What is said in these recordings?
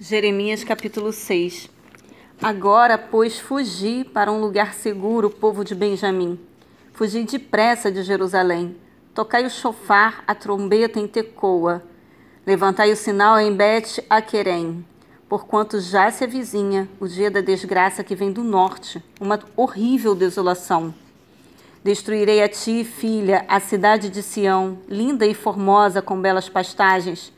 Jeremias capítulo 6 Agora, pois, fugi para um lugar seguro, povo de Benjamim. Fugi depressa de Jerusalém. Tocai o chofar, a trombeta em Tecoa. Levantai o sinal em Bet-Aquerem. Porquanto já se avizinha o dia da desgraça que vem do norte, uma horrível desolação. Destruirei a ti, filha, a cidade de Sião, linda e formosa com belas pastagens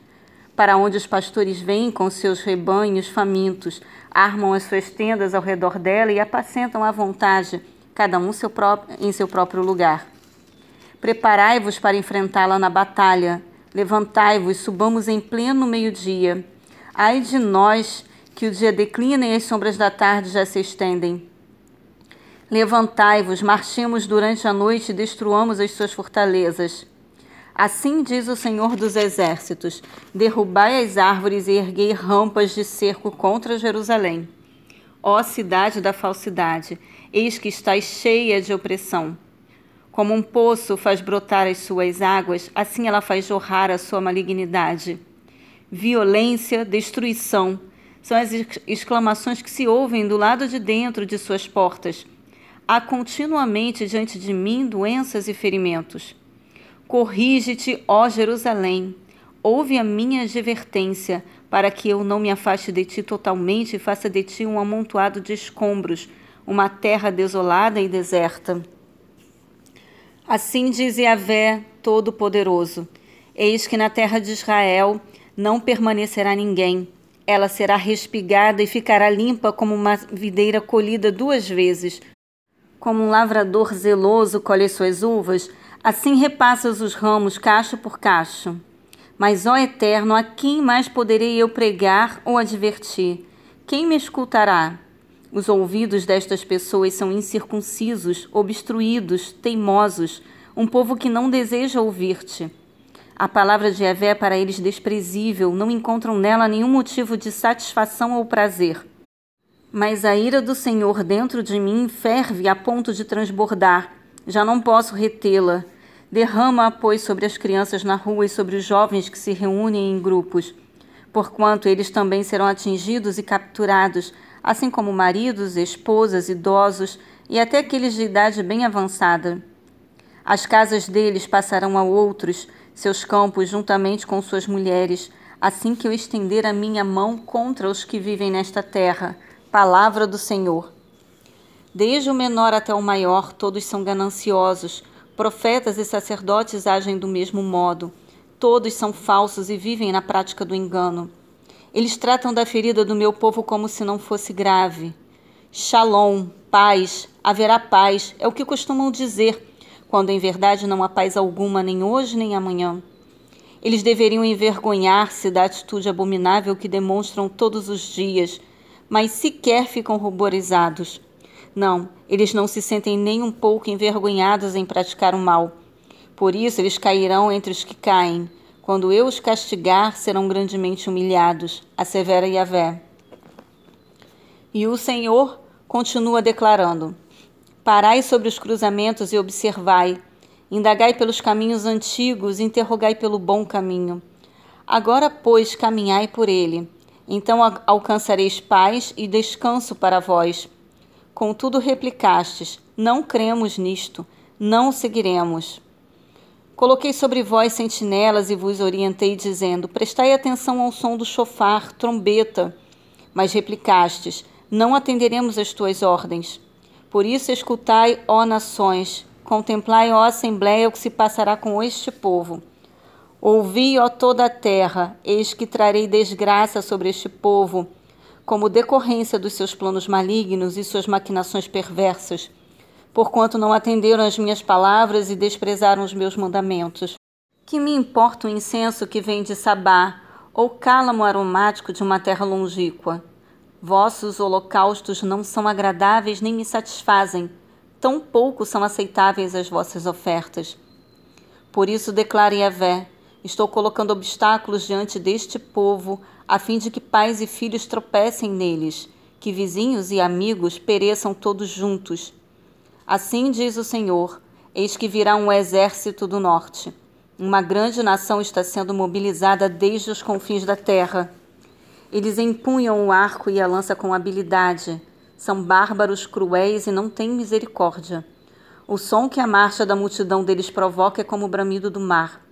para onde os pastores vêm com seus rebanhos famintos, armam as suas tendas ao redor dela e apacentam à vontade, cada um seu próprio, em seu próprio lugar. Preparai-vos para enfrentá-la na batalha. Levantai-vos, subamos em pleno meio-dia. Ai de nós, que o dia declina e as sombras da tarde já se estendem. Levantai-vos, marchemos durante a noite e destruamos as suas fortalezas. Assim diz o Senhor dos Exércitos: Derrubai as árvores e erguei rampas de cerco contra Jerusalém. Ó cidade da falsidade, eis que estás cheia de opressão. Como um poço faz brotar as suas águas, assim ela faz jorrar a sua malignidade. Violência, destruição, são as exclamações que se ouvem do lado de dentro de suas portas. Há continuamente diante de mim doenças e ferimentos. Corrige-te, ó Jerusalém. Ouve a minha advertência, para que eu não me afaste de ti totalmente e faça de ti um amontoado de escombros, uma terra desolada e deserta. Assim diz Yahvé Todo-Poderoso: Eis que na terra de Israel não permanecerá ninguém. Ela será respigada e ficará limpa como uma videira colhida duas vezes. Como um lavrador zeloso colhe suas uvas, Assim repassas os ramos cacho por cacho. Mas, ó Eterno, a quem mais poderei eu pregar ou advertir? Quem me escutará? Os ouvidos destas pessoas são incircuncisos, obstruídos, teimosos, um povo que não deseja ouvir-te. A palavra de Evé é para eles desprezível, não encontram nela nenhum motivo de satisfação ou prazer. Mas a ira do Senhor dentro de mim ferve a ponto de transbordar já não posso retê-la. Derrama, pois, sobre as crianças na rua e sobre os jovens que se reúnem em grupos, porquanto eles também serão atingidos e capturados, assim como maridos, esposas, idosos e até aqueles de idade bem avançada. As casas deles passarão a outros, seus campos juntamente com suas mulheres, assim que eu estender a minha mão contra os que vivem nesta terra. Palavra do Senhor. Desde o menor até o maior, todos são gananciosos. Profetas e sacerdotes agem do mesmo modo. Todos são falsos e vivem na prática do engano. Eles tratam da ferida do meu povo como se não fosse grave. Shalom, paz, haverá paz, é o que costumam dizer, quando em verdade não há paz alguma, nem hoje nem amanhã. Eles deveriam envergonhar-se da atitude abominável que demonstram todos os dias, mas sequer ficam ruborizados. Não, eles não se sentem nem um pouco envergonhados em praticar o mal. Por isso eles cairão entre os que caem. Quando eu os castigar, serão grandemente humilhados, assevera Yahvé. E o Senhor continua declarando: Parai sobre os cruzamentos e observai. Indagai pelos caminhos antigos, interrogai pelo bom caminho. Agora, pois, caminhai por ele. Então alcançareis paz e descanso para vós Contudo, replicastes: Não cremos nisto, não o seguiremos. Coloquei sobre vós sentinelas e vos orientei, dizendo: Prestai atenção ao som do chofar, trombeta. Mas replicastes: Não atenderemos às tuas ordens. Por isso, escutai, ó nações, contemplai, ó assembléia, o que se passará com este povo. Ouvi, ó toda a terra, eis que trarei desgraça sobre este povo como decorrência dos seus planos malignos e suas maquinações perversas, porquanto não atenderam às minhas palavras e desprezaram os meus mandamentos. Que me importa o incenso que vem de Sabá, ou cálamo aromático de uma terra longínqua? Vossos holocaustos não são agradáveis nem me satisfazem, tão pouco são aceitáveis as vossas ofertas. Por isso declare a Vé, estou colocando obstáculos diante deste povo a fim de que pais e filhos tropecem neles, que vizinhos e amigos pereçam todos juntos. Assim diz o Senhor: Eis que virá um exército do norte. Uma grande nação está sendo mobilizada desde os confins da terra. Eles empunham o arco e a lança com habilidade. São bárbaros, cruéis e não têm misericórdia. O som que a marcha da multidão deles provoca é como o bramido do mar.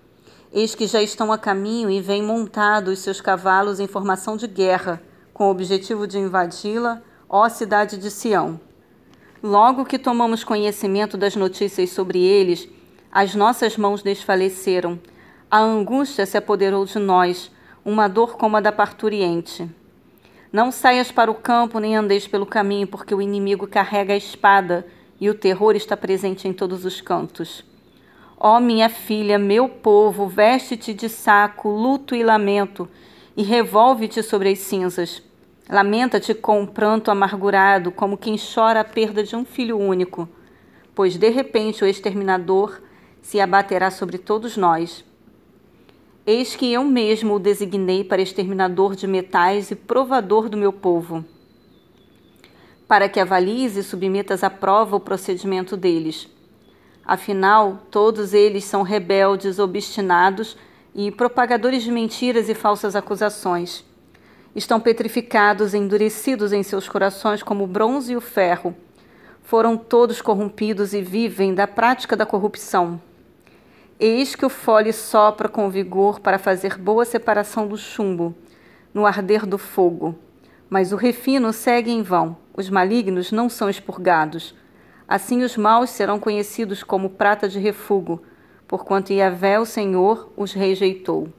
Eis que já estão a caminho e vêm montados seus cavalos em formação de guerra, com o objetivo de invadi-la, ó cidade de Sião. Logo que tomamos conhecimento das notícias sobre eles, as nossas mãos desfaleceram. A angústia se apoderou de nós, uma dor como a da parturiente. Não saias para o campo nem andeis pelo caminho, porque o inimigo carrega a espada e o terror está presente em todos os cantos. Ó minha filha, meu povo, veste-te de saco, luto e lamento, e revolve-te sobre as cinzas. Lamenta-te com um pranto amargurado, como quem chora a perda de um filho único, pois de repente o exterminador se abaterá sobre todos nós. Eis que eu mesmo o designei para exterminador de metais e provador do meu povo, para que avalies e submetas à prova o procedimento deles Afinal, todos eles são rebeldes, obstinados e propagadores de mentiras e falsas acusações. Estão petrificados, endurecidos em seus corações como o bronze e o ferro. Foram todos corrompidos e vivem da prática da corrupção. Eis que o fole sopra com vigor para fazer boa separação do chumbo, no arder do fogo. Mas o refino segue em vão, os malignos não são expurgados. Assim os maus serão conhecidos como prata de refúgio, porquanto Yahvé, o Senhor, os rejeitou.